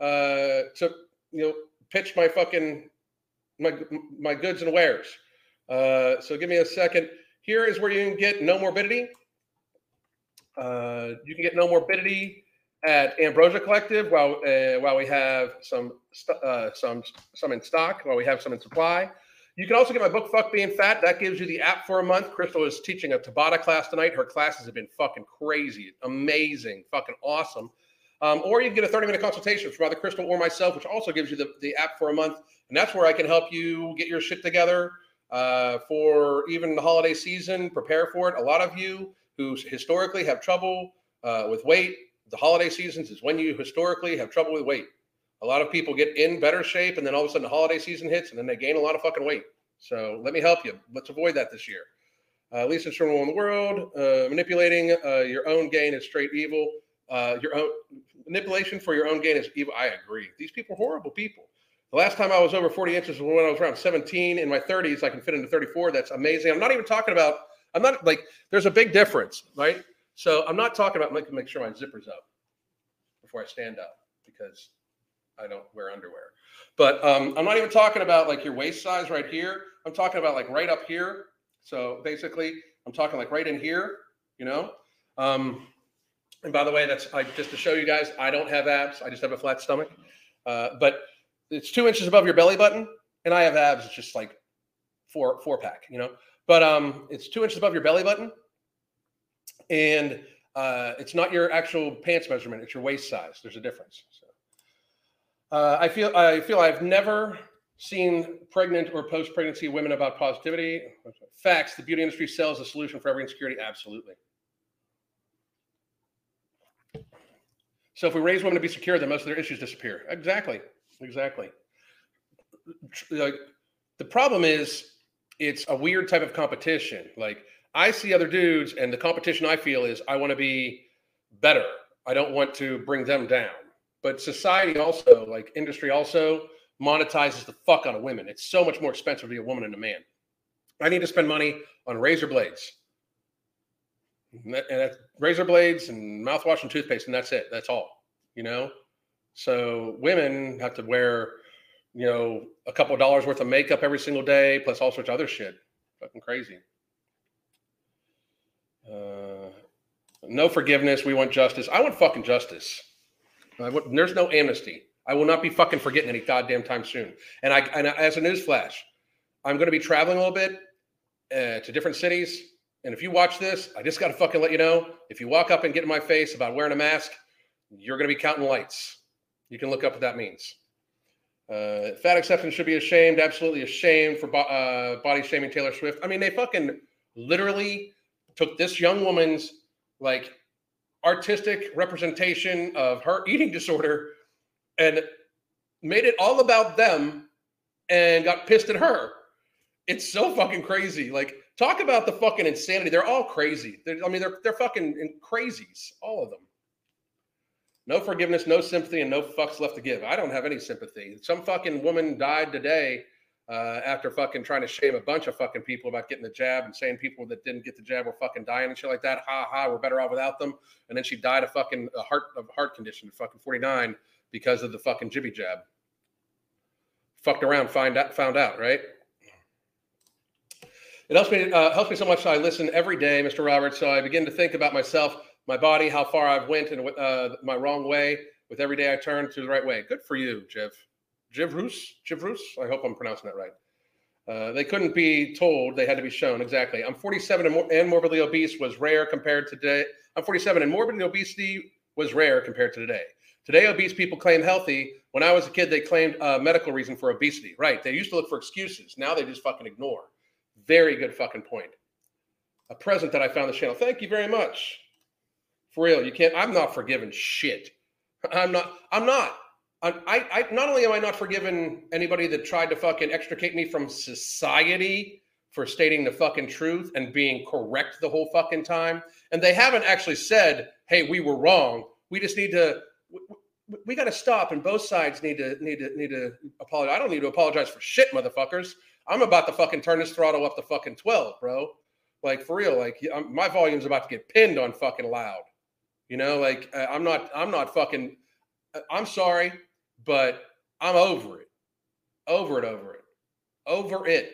uh, to you know pitch my fucking my my goods and wares. Uh, so give me a second. Here is where you can get Nomorbidity. Uh, you can get Nomorbidity at Ambrosia Collective while uh, while we have some uh, some some in stock, while we have some in supply. You can also get my book "Fuck Being Fat." That gives you the app for a month. Crystal is teaching a Tabata class tonight. Her classes have been fucking crazy, amazing, fucking awesome. Um, or you can get a 30 minute consultation from either Crystal or myself, which also gives you the, the app for a month. And that's where I can help you get your shit together uh, for even the holiday season, prepare for it. A lot of you who historically have trouble uh, with weight, the holiday seasons is when you historically have trouble with weight. A lot of people get in better shape and then all of a sudden the holiday season hits and then they gain a lot of fucking weight. So let me help you. Let's avoid that this year. Uh, least insurable in the world. Uh, manipulating uh, your own gain is straight evil. Uh, your own manipulation for your own gain is evil. I agree. These people are horrible people. The last time I was over 40 inches was when I was around 17. In my 30s, I can fit into 34. That's amazing. I'm not even talking about, I'm not like, there's a big difference, right? So I'm not talking about, make, make sure my zipper's up before I stand up because I don't wear underwear. But um, I'm not even talking about like your waist size right here. I'm talking about like right up here. So basically, I'm talking like right in here, you know? Um, and by the way, that's I, just to show you guys, I don't have abs. I just have a flat stomach. Uh, but it's two inches above your belly button, and I have abs. It's just like four four pack, you know. But um, it's two inches above your belly button, and uh, it's not your actual pants measurement; it's your waist size. There's a difference. So, uh, I feel I feel I've never seen pregnant or post pregnancy women about positivity. Facts: the beauty industry sells a solution for every insecurity. Absolutely. So if we raise women to be secure, then most of their issues disappear. Exactly. Exactly. Like the problem is it's a weird type of competition. Like I see other dudes and the competition I feel is I want to be better. I don't want to bring them down. But society also, like industry also monetizes the fuck out of women. It's so much more expensive to be a woman than a man. I need to spend money on razor blades. And, that's razor blades and mouthwash and toothpaste, and that's it. That's all. You know, so women have to wear, you know, a couple of dollars worth of makeup every single day, plus all sorts of other shit. Fucking crazy. Uh, no forgiveness. We want justice. I want fucking justice. Want, there's no amnesty. I will not be fucking forgetting any goddamn time soon. And I, and as a newsflash, I'm going to be traveling a little bit uh, to different cities. And if you watch this, I just got to fucking let you know if you walk up and get in my face about wearing a mask, you're going to be counting lights. You can look up what that means. Uh, fat acceptance should be ashamed, absolutely ashamed for bo- uh, body shaming Taylor Swift. I mean, they fucking literally took this young woman's like artistic representation of her eating disorder and made it all about them and got pissed at her. It's so fucking crazy. Like, talk about the fucking insanity. They're all crazy. They're, I mean, they're they're fucking crazies, all of them. No forgiveness, no sympathy, and no fucks left to give. I don't have any sympathy. Some fucking woman died today uh, after fucking trying to shame a bunch of fucking people about getting the jab and saying people that didn't get the jab were fucking dying and shit like that. Ha ha, we're better off without them. And then she died of fucking a heart of heart condition, fucking 49 because of the fucking jibby jab. Fucked around, find out, found out, right? It helps me uh, helps me so much. I listen every day, Mr. Roberts. So I begin to think about myself my body, how far I've went and uh, my wrong way. With every day I turn to the right way. Good for you, Jiv. Jiv Roos? Jiv Roos? I hope I'm pronouncing that right. Uh, they couldn't be told; they had to be shown. Exactly. I'm 47 and, mor- and morbidly obese was rare compared to today. I'm 47 and morbidly obesity was rare compared to today. Today, obese people claim healthy. When I was a kid, they claimed a medical reason for obesity. Right? They used to look for excuses. Now they just fucking ignore. Very good fucking point. A present that I found the channel. Thank you very much. For real, you can't. I'm not forgiving shit. I'm not. I'm not. I, I, I not only am I not forgiving anybody that tried to fucking extricate me from society for stating the fucking truth and being correct the whole fucking time, and they haven't actually said, "Hey, we were wrong." We just need to. We, we got to stop, and both sides need to need to need to apologize. I don't need to apologize for shit, motherfuckers. I'm about to fucking turn this throttle up to fucking twelve, bro. Like for real, like I'm, my volume's about to get pinned on fucking loud. You know, like uh, I'm not, I'm not fucking. uh, I'm sorry, but I'm over it, over it, over it, over it.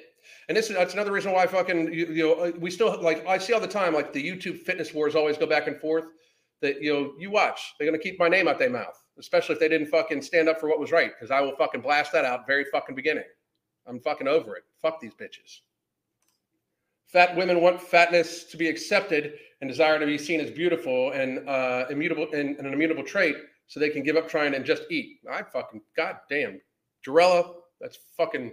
And this is that's another reason why fucking you, you know uh, we still like I see all the time like the YouTube fitness wars always go back and forth. That you know you watch they're gonna keep my name out their mouth, especially if they didn't fucking stand up for what was right because I will fucking blast that out very fucking beginning. I'm fucking over it. Fuck these bitches. Fat women want fatness to be accepted and desire to be seen as beautiful and uh, immutable and, and an immutable trait, so they can give up trying and just eat. I fucking goddamn, Jarella, that's fucking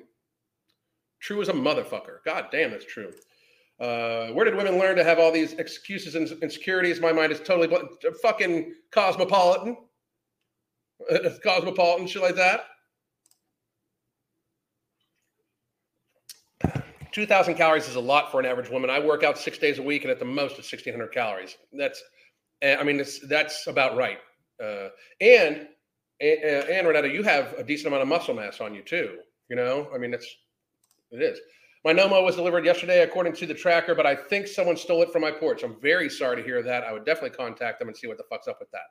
true as a motherfucker. God damn, that's true. Uh, where did women learn to have all these excuses and insecurities? My mind is totally bl- fucking cosmopolitan, cosmopolitan shit like that. 2,000 calories is a lot for an average woman. I work out six days a week, and at the most, it's 1,600 calories. That's, eh, I mean, it's, that's about right. Uh, and, and, and Renata, you have a decent amount of muscle mass on you too. You know, I mean, it's, it is. My Nomo was delivered yesterday according to the tracker, but I think someone stole it from my porch. I'm very sorry to hear that. I would definitely contact them and see what the fuck's up with that.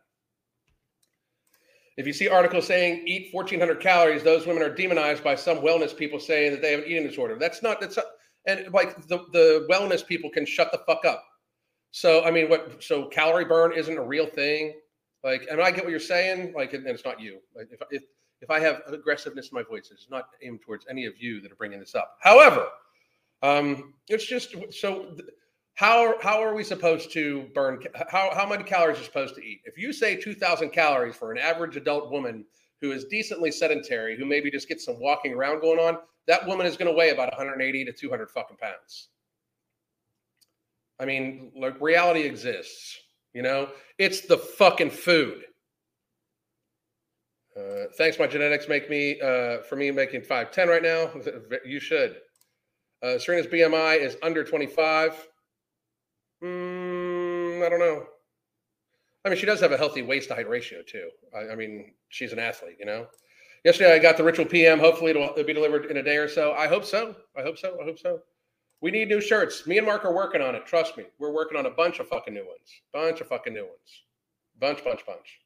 If you see articles saying eat 1400 calories, those women are demonized by some wellness people saying that they have an eating disorder. That's not, that's not, and like the, the wellness people can shut the fuck up. So, I mean, what, so calorie burn isn't a real thing. Like, and I get what you're saying. Like, and it's not you. Like, if, if, if I have aggressiveness in my voice, it's not aimed towards any of you that are bringing this up. However, um, it's just so. th- How how are we supposed to burn? How how many calories are supposed to eat? If you say two thousand calories for an average adult woman who is decently sedentary, who maybe just gets some walking around going on, that woman is going to weigh about 180 to 200 fucking pounds. I mean, like reality exists. You know, it's the fucking food. Uh, thanks, my genetics make me uh, for me making five ten right now. You should. Uh, Serena's BMI is under twenty five. Mm, I don't know. I mean, she does have a healthy waist to height ratio too. I, I mean, she's an athlete, you know. Yesterday, I got the ritual PM. Hopefully, it'll, it'll be delivered in a day or so. I hope so. I hope so. I hope so. We need new shirts. Me and Marc are working on it. Trust me, we're working on a bunch of fucking new ones. Bunch of fucking new ones. Bunch, bunch, bunch.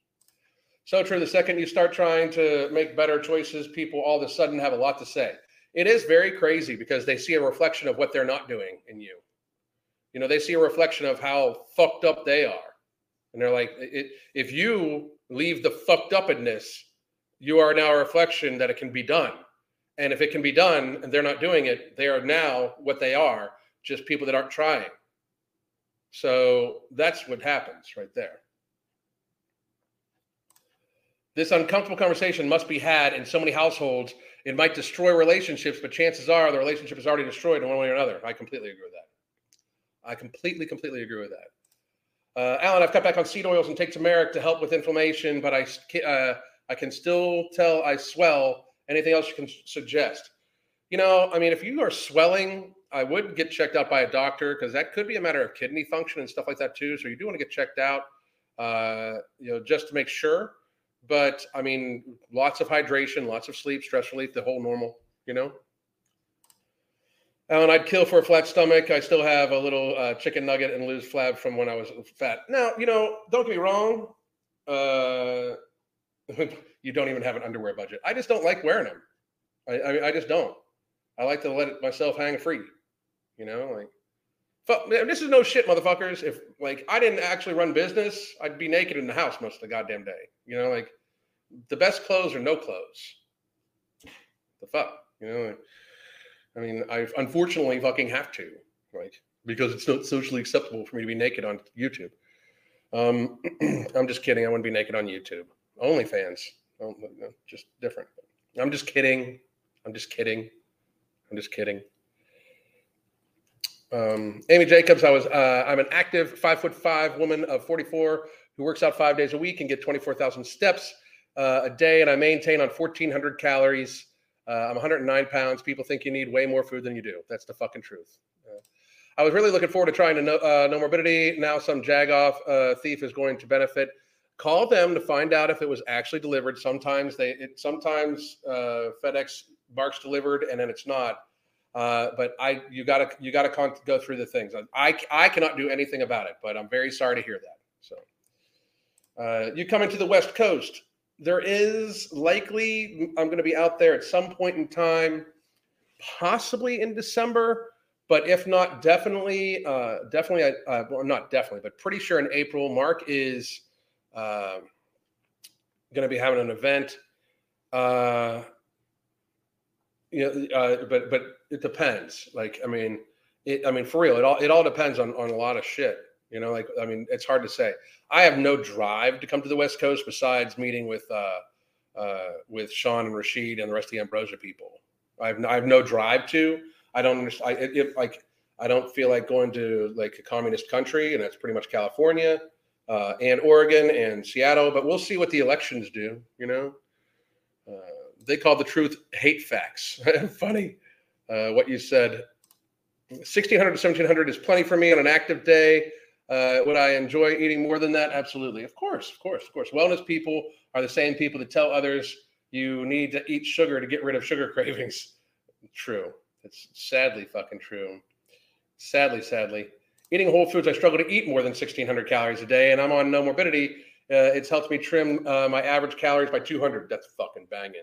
So true. The second you start trying to make better choices, people all of a sudden have a lot to say. It is very crazy because they see a reflection of what they're not doing in you. You know, they see a reflection of how fucked up they are. And they're like, if you leave the fucked upness, you are now a reflection that it can be done. And if it can be done and they're not doing it, they are now what they are, just people that aren't trying. So that's what happens right there. This uncomfortable conversation must be had in so many households. It might destroy relationships, but chances are the relationship is already destroyed in one way or another. I completely agree with that. I completely, completely agree with that. Uh, Alan, I've cut back on seed oils and take turmeric to help with inflammation, but I, uh, I can still tell I swell. Anything else you can suggest? You know, I mean, if you are swelling, I would get checked out by a doctor because that could be a matter of kidney function and stuff like that too. So you do want to get checked out, uh, you know, just to make sure. But I mean, lots of hydration, lots of sleep, stress relief, the whole normal, you know. And I'd kill for a flat stomach. I still have a little uh, chicken nugget and lose flab from when I was fat. Now, you know, don't get me wrong. Uh, you don't even have an underwear budget. I just don't like wearing them. I, I, I just don't. I like to let it myself hang free. You know, like fuck. This is no shit, motherfuckers. If like I didn't actually run business, I'd be naked in the house most of the goddamn day. You know, like the best clothes are no clothes. The fuck, you know. like, I mean, I unfortunately fucking have to, right? Because it's not socially acceptable for me to be naked on YouTube. Um, I'm just kidding. I wouldn't be naked on YouTube. OnlyFans, oh, just different. I'm just kidding. I'm just kidding. I'm just kidding. Um, Amy Jacobs, I was uh, I'm an active five foot five woman of 44 who works out five days a week and get 24,000 steps uh, a day, and I maintain on 1,400 calories. Uh, I'm 109 pounds. People think you need way more food than you do. That's the fucking truth. Uh, I was really looking forward to trying to know uh, Nomorbidity. Now some jagoff uh, thief is going to benefit. Call them to find out if it was actually delivered. Sometimes they, it, sometimes FedEx marks delivered and then it's not. Uh, but I, you gotta, you gotta con- go through the things. I, I cannot do anything about it, but I'm very sorry to hear that. So, uh, you come into the West Coast. There is likely I'm going to be out there at some point in time, possibly in December, but if not, definitely, uh, definitely, uh, well, not definitely, but pretty sure in April. Marc is uh, going to be having an event. Uh, you know, uh, but but it depends. Like, I mean, it. I mean, for real, it all it all depends on on a lot of shit. You know, like I mean, it's hard to say. I have no drive to come to the West Coast besides meeting with uh, uh, with Sean and Rashid and the rest of the Ambrosia people. I have no, I have no drive to. I don't understand. I, like I don't feel like going to like a communist country, and that's pretty much California uh, and Oregon and Seattle. But we'll see what the elections do. You know. Uh, they call the truth hate facts. Funny uh, what you said. 1600 to 1700 is plenty for me on an active day. Uh, would I enjoy eating more than that? Absolutely. Of course, of course, of course. Wellness people are the same people that tell others you need to eat sugar to get rid of sugar cravings. True. It's sadly fucking true. Sadly, sadly. Eating whole foods, I struggle to eat more than 1600 calories a day, and I'm on Nomorbidity. Uh, it's helped me trim uh, my average calories by 200. That's fucking banging.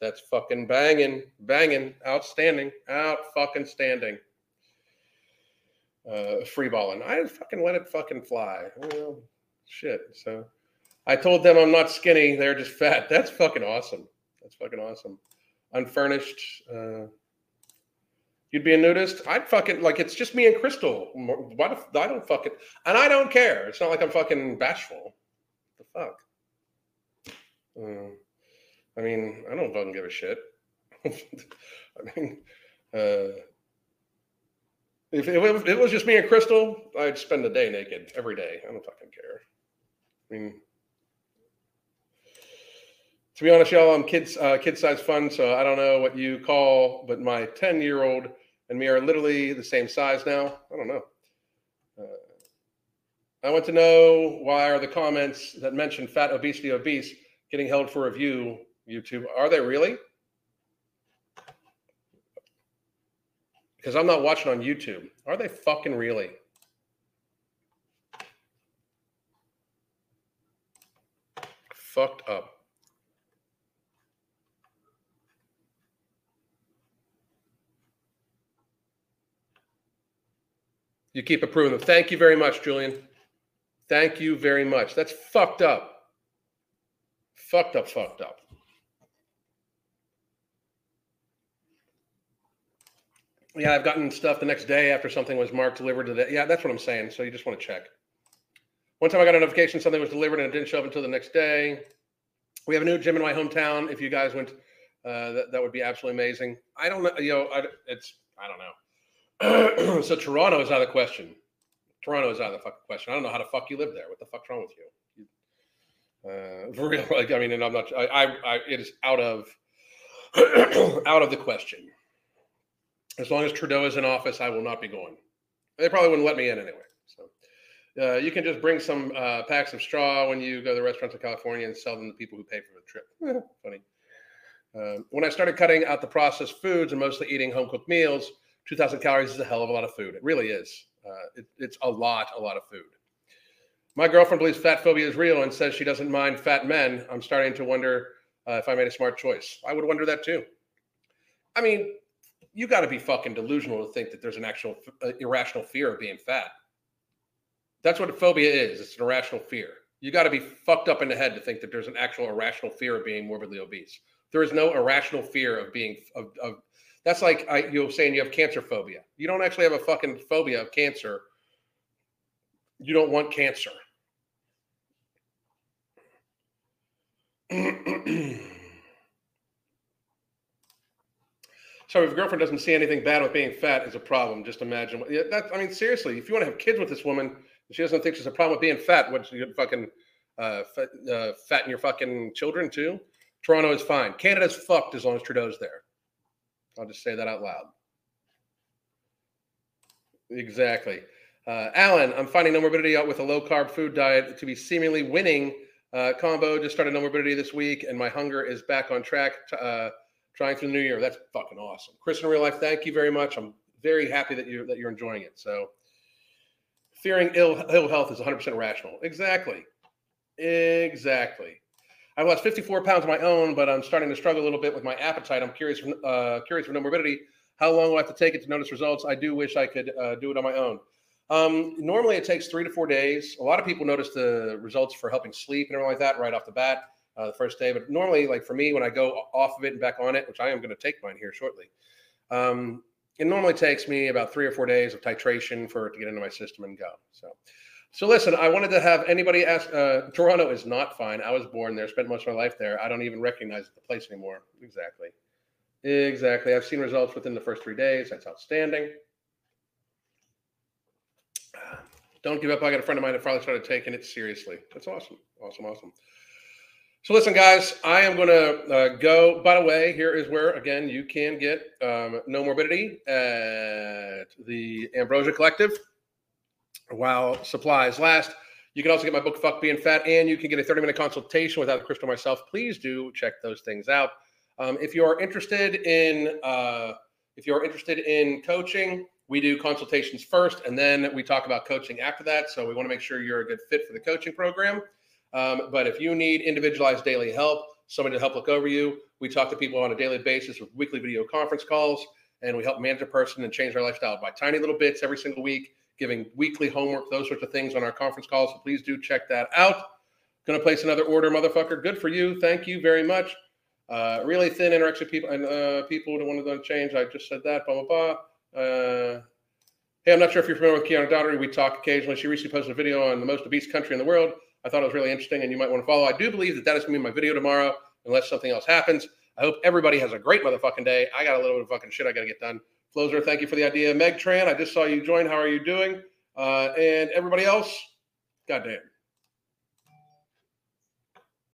That's fucking banging, banging, outstanding, out fucking standing. Uh, free balling. I fucking let it fucking fly. Well, shit. So I told them I'm not skinny. They're just fat. That's fucking awesome. That's fucking awesome. Unfurnished. Uh, you'd be a nudist. I'd fucking like it's just me and Crystal. What if I don't fucking and I don't care. It's not like I'm fucking bashful. the fuck. Uh, I mean, I don't fucking give a shit. I mean, uh, if it, if it was just me and Crystal, I'd spend the day naked every day. I don't fucking care. I mean, to be honest, y'all, I'm kids uh, kid size fun, so I don't know what you call, but my 10 year old and me are literally the same size now. I don't know. Uh, I want to know why are the comments that mention fat, obesity, obese getting held for review YouTube. Are they really? Because I'm not watching on YouTube. Are they fucking really? Fucked up. You keep approving them. Thank you very much, Julian. Thank you very much. That's fucked up. Fucked up, fucked up. Yeah, I've gotten stuff the next day after something was marked delivered to the. Yeah, that's what I'm saying. So you just want to check. One time I got a notification something was delivered and it didn't show up until the next day. We have a new gym in my hometown. If you guys went, uh, that, that would be absolutely amazing. I don't know. You know, I, it's I don't know. so Toronto is out of the question. Toronto is out of the fucking question. I don't know how the fuck you live there. What the fuck's wrong with you? Uh, for real, like I mean, and I'm not. I, I, I it is out of out of the question. As long as Trudeau is in office, I will not be going. They probably wouldn't let me in anyway. So uh, you can just bring some uh, packs of straw when you go to the restaurants in California and sell them to people who pay for the trip. Funny. Uh, when I started cutting out the processed foods and mostly eating home cooked meals, 2,000 calories is a hell of a lot of food. It really is. Uh, it, it's a lot, a lot of food. My girlfriend believes fat phobia is real and says she doesn't mind fat men. I'm starting to wonder uh, if I made a smart choice. I would wonder that too. I mean, you got to be fucking delusional to think that there's an actual uh, irrational fear of being fat. That's what a phobia is. It's an irrational fear. You got to be fucked up in the head to think that there's an actual irrational fear of being morbidly obese. There is no irrational fear of being of, of That's like I, you're saying you have cancer phobia. You don't actually have a fucking phobia of cancer. You don't want cancer. So if your girlfriend doesn't see anything bad with being fat is a problem, just imagine. Yeah, that I mean, seriously, if you want to have kids with this woman, she doesn't think she's a problem with being fat. What you fucking uh, fat, uh, fatten your fucking children too? Toronto is fine. Canada's fucked as long as Trudeau's there. I'll just say that out loud. Exactly. Uh, Alan, I'm finding Nomorbidity out with a low carb food diet to be seemingly winning. Uh, combo just started Nomorbidity this week, and my hunger is back on track. To, uh, trying through the new year. That's fucking awesome. Chris in real life, thank you very much. I'm very happy that you're that you're enjoying it. So fearing ill ill health is 100% rational. Exactly. Exactly. I've lost 54 pounds of my own, but I'm starting to struggle a little bit with my appetite. I'm curious, uh, curious for Nomorbidity. How long will I have to take it to notice results? I do wish I could uh, do it on my own. Um, normally, it takes three to four days. A lot of people notice the results for helping sleep and everything like that right off the bat uh, the first day. But normally, like for me, when I go off of it and back on it, which I am going to take mine here shortly, um, it normally takes me about three or four days of titration for it to get into my system and go. So, so listen, I wanted to have anybody ask. Uh, Toronto is not fine. I was born there, spent most of my life there. I don't even recognize the place anymore. Exactly. Exactly. I've seen results within the first three days. That's outstanding. Don't give up. I got a friend of mine that finally started taking it seriously. That's awesome. Awesome. Awesome. So listen, guys, I am going to uh, go. By the way, here is where again you can get um, Nomorbidity at the Ambrosia Collective while supplies last. You can also get my book "Fuck Being Fat," and you can get a 30-minute consultation without Crystal myself. Please do check those things out. Um, if you are interested in uh, if you are interested in coaching, we do consultations first, and then we talk about coaching after that. So we want to make sure you're a good fit for the coaching program. Um, but if you need individualized daily help, somebody to help look over you, we talk to people on a daily basis with weekly video conference calls, and we help manage a person and change their lifestyle by tiny little bits every single week, giving weekly homework, those sorts of things on our conference calls. So please do check that out. To place another order, motherfucker. Good for you. Thank you very much. Uh, really thin interaction people and uh, people don't want to change. I just said that. Blah blah blah. Uh, hey, I'm not sure if you're familiar with Kiana Docherty. We talk occasionally. She recently posted a video on the most obese country in the world. I thought it was really interesting and you might want to follow. I do believe that that is going to be my video tomorrow, unless something else happens. I hope everybody has a great motherfucking day. I got a little bit of fucking shit I got to get done. Flozer, thank you for the idea. Meg Tran, I just saw you join. How are you doing? Uh, and everybody else, goddamn.